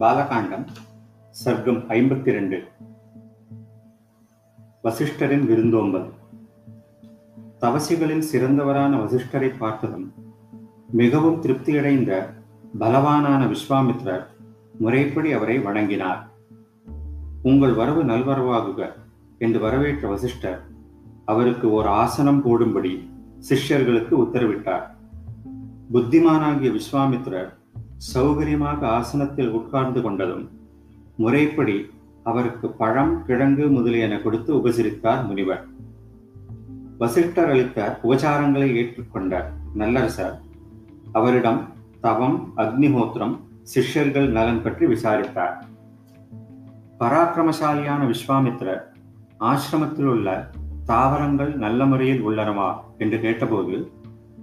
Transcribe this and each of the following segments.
பாலகாண்டம் சர்க்கம் ஐம்பத்தி ரெண்டு வசிஷ்டரின் விருந்தோம்பல். தவசிகளில் சிறந்தவரான வசிஷ்டரை பார்த்ததும் மிகவும் திருப்தியடைந்த பலவானான விஸ்வாமித்ரர் முறைப்படி அவரை வணங்கினார். உங்கள் வரவு நல்வரவாகுக என்று வரவேற்ற வசிஷ்டர் அவருக்கு ஒரு ஆசனம் போடும்படி சிஷ்யர்களுக்கு உத்தரவிட்டார். புத்திமானாகிய விஸ்வாமித்ரர் சௌகரியமாக ஆசனத்தில் உட்கார்ந்து கொண்டதும் முறைப்படி அவருக்கு பழம் கிழங்கு முதலியன கொடுத்து உபசரித்தார் முனிவர். வசிஷ்டர் அளித்த உபச்சாரங்களை ஏற்றுக்கொண்ட நல்லரசர் அவரிடம் தவம் அக்னிஹோத்திரம் சிஷ்யர்கள் நலன் பற்றி விசாரித்தார். பராக்கிரமசாலியான விஸ்வாமித்ரர் ஆசிரமத்தில் உள்ள தாவரங்கள் நல்ல முறையில் உள்ளனவா? என்று கேட்டபோது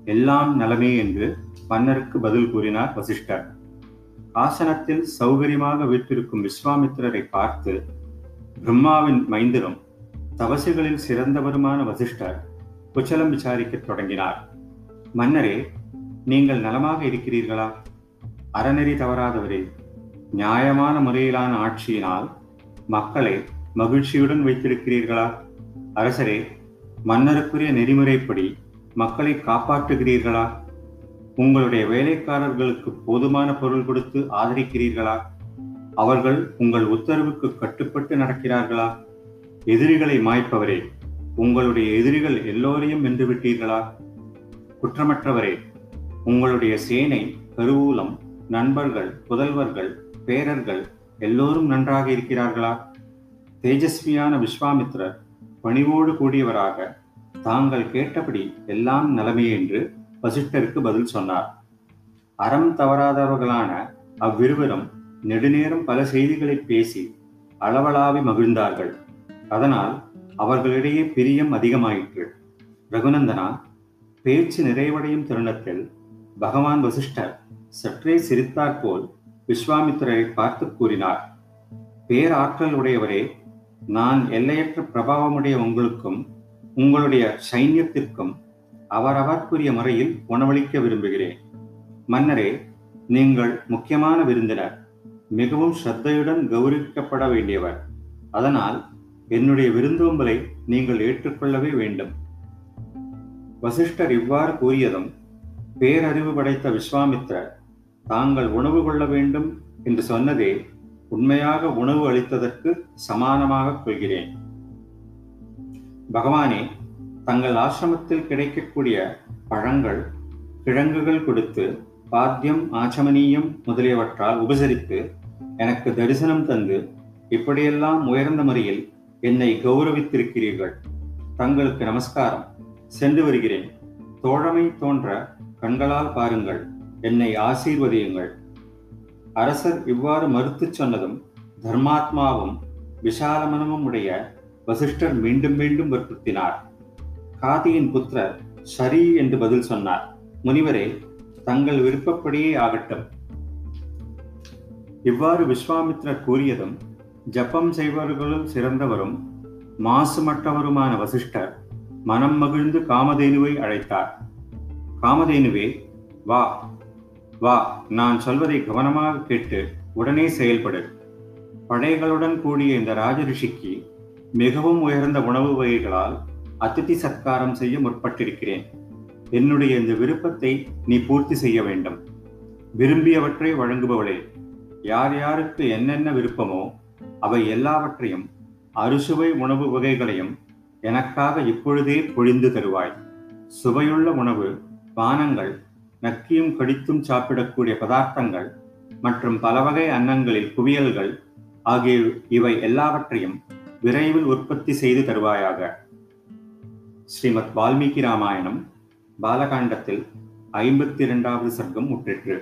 எல்லாம் நலமே என்று மன்னருக்கு பதில் கூறினார் வசிஷ்டர். ஆசனத்தில் சௌகரியமாக வீட்டிருக்கும் விஸ்வாமித்திரரை பார்த்து பிரம்மாவின் மைந்தரும் தவசுகளில் சிறந்தவருமான வசிஷ்டர் குச்சலம் விசாரிக்கத் தொடங்கினார். மன்னரே நீங்கள் நலமாக இருக்கிறீர்களா? அறநெறி தவறாதவரே நியாயமான முறையிலான ஆட்சியினால் மக்களை மகிழ்ச்சியுடன் வைத்திருக்கிறீர்களா? அரசரே மன்னருக்குரிய நெறிமுறைப்படி மக்களை காப்பாற்றுகிறீர்களா? உங்களுடைய வேலைக்காரர்களுக்கு போதுமான பொருள் கொடுத்து ஆதரிக்கிறீர்களா? அவர்கள் உங்கள் உத்தரவுக்கு கட்டுப்பட்டு நடக்கிறார்களா? எதிரிகளை மாய்ப்பவரே உங்களுடைய எதிரிகள் எல்லோரையும் வென்று விட்டீர்களா? குற்றமற்றவரே உங்களுடைய சேனை கருவூலம் நண்பர்கள் புதல்வர்கள் பேரர்கள் எல்லோரும் நன்றாக இருக்கிறார்களா? தேஜஸ்வியான விஸ்வாமித்ரர் பணிவோடு கூடியவராக தாங்கள் கேட்டபடி எல்லாம் நலமே என்று வசிஷ்டருக்கு பதில் சொன்னார். அறம் தவறாதவர்களான அவ்விருவரும் நெடுநேரம் பல செய்திகளை பேசி அளவலாவி மகிழ்ந்தார்கள். அதனால் அவர்களிடையே பிரியம் அதிகமாயிற்று. ரகுநந்தனா பேச்சு நிறைவடையும் தருணத்தில் பகவான் வசிஷ்டர் சற்றே சிரித்தாற்போல் விஸ்வாமித்திரரை பார்த்து கூறினார். பேராற்றல் உடையவரே நான் எல்லையற்ற பிரபாவமுடைய உங்களுக்கும் உங்களுடைய சைன்யத்திற்கும் அவரவர்க்குரிய முறையில் உணவளிக்க விரும்புகிறேன். மன்னரே நீங்கள் முக்கியமான விருந்தினர். மிகவும் ஸ்ரத்தையுடன் கௌரவிக்கப்பட வேண்டியவர். அதனால் என்னுடைய விருந்தோம்பலை நீங்கள் ஏற்றுக்கொள்ளவே வேண்டும். வசிஷ்டர் இவ்வாறு கூறியதும் பேரறிவு படைத்த விஸ்வாமித்ரர் தாங்கள் உணவு கொள்ள வேண்டும் என்று சொன்னதே உண்மையாக உணவு அளித்ததற்கு சமானமாக கொள்கிறேன். பகவானே தங்கள் ஆசிரமத்தில் கிடைக்கக்கூடிய பழங்கள் கிழங்குகள் கொடுத்து பாத்தியம் ஆச்சமனியம் முதலியவற்றால் உபசரித்து எனக்கு தரிசனம் தந்து இப்படியெல்லாம் உயர்ந்த முறையில் என்னை கௌரவித்திருக்கிறீர்கள். தங்களுக்கு நமஸ்காரம். சென்று வருகிறேன். தோழமை தோன்ற கண்களால் பாருங்கள். என்னை ஆசீர்வதியுங்கள். அரசர் இவ்வாறு மறுத்துச் சொன்னதும் தர்மாத்மாவும் விசாலமனமும் உடைய வசிஷ்டர் மீண்டும் மீண்டும் வற்புறுத்தினார். காதியின் புத்திரர் சரி என்று பதில் சொன்னார். முனிவரே தங்கள் விருப்பப்படியே ஆகட்டும். இவ்வாறு விஸ்வாமித்ரர் கூறியதும் ஜப்பம் செய்பவர்களுள் சிறந்தவரும் மாசுமற்றவருமான வசிஷ்டர் மனம் மகிழ்ந்து காமதேனுவை அழைத்தார். காமதேனுவே வா வா நான் சொல்வதை கவனமாக கேட்டு உடனே செயல்படு. படைகளுடன் கூடிய இந்த ராஜரிஷிக்கு மிகவும் உயர்ந்த உணவு வகைகளால் அதிதி சத்காரம் செய்ய முற்பட்டிருக்கிறேன். என்னுடைய இந்த விருப்பத்தை நீ பூர்த்தி செய்ய வேண்டும். விரும்பியவற்றை வழங்குபவளே யார் யாருக்கு என்னென்ன விருப்பமோ அவை எல்லாவற்றையும் அறுசுவை உணவு வகைகளையும் எனக்காக இப்பொழுதே பொழிந்து தருவாய். சுவையுள்ள உணவு பானங்கள் நக்கியும் கடித்தும் சாப்பிடக்கூடிய பதார்த்தங்கள் மற்றும் பல வகை அன்னங்களில் குவியல்கள் ஆகிய இவை எல்லாவற்றையும் விரைவில் உற்பத்தி செய்து தருவாயாக. ஸ்ரீமத் வால்மீகி ராமாயணம் பாலகாண்டத்தில் ஐம்பத்தி இரண்டாவது சர்க்கம் முற்றிற்று.